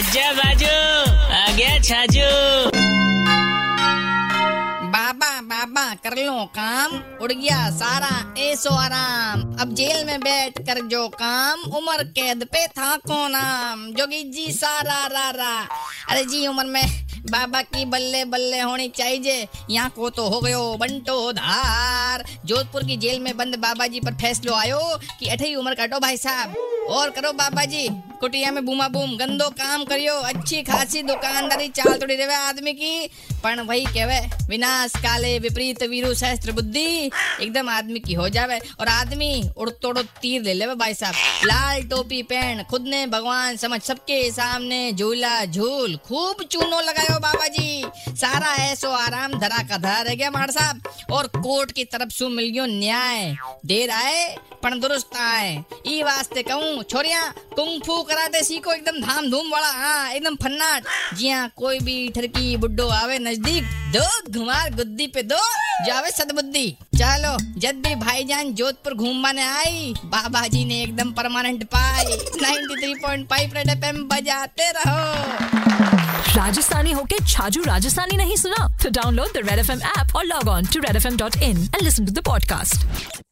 आजा बाजू आ गया छाजू। बाबा बाबा, कर लो काम। उड़ गया सारा, ऐसो आराम। अब जेल में बैठ कर जो काम, उम्र कैद पे था को नाम जोगी जी, सारा, रा रा। अरे जी, उम्र में बाबा की बल्ले बल्ले होनी चाहिए। यहाँ को तो हो गयो बंटो धार। जोधपुर की जेल में बंद बाबा जी पर फैसलो आयो कि अठई उम्र काटो भाई साहब। और करो बाबा जी कुटिया में बूमा बूम गंदो काम करियो, अच्छी खासी दुकानदारी चाल तोड़ी रेवे आदमी की। पण वही कहवे विनाश, काले, विपरीत, वीरु, सहस्त्र, बुद्धि, एकदम आदमी की हो जावे। और आदमी उड़ तोड़ो तीर ले लेवे भाई साहब। लाल टोपी पहन, खुद ने भगवान समझ सबके सामने झूला झूल, खूब चूनो लगायो बाबा जी सारा ऐसो आराम धरा का धरा रह गया मार साहब। और कोर्ट की तरफ़ सु मिल गयो न्याय। देर आए, पण दुरुस्त आए। ई वास्ते कहूँ, छोरिया कुंफू कराटे सीखो, एकदम धाम धूम वाला हाँ एकदम फन्नाट। जिया कोई भी ठरकी बुड्ढो आवे नज़दीक, दो घुमार गुद्दी पे दो जावे सदबुद्धि चलो जब भी भाईजान जोधपुर घूमने आई बाबा जी ने एकदम परमानेंट पाई। 93.5 रेड एफएम बजाते रहो। राजस्थानी होके छाजू राजस्थानी नहीं सुना? तो download the Red F M app और log on to Red F M dot in and listen to the podcast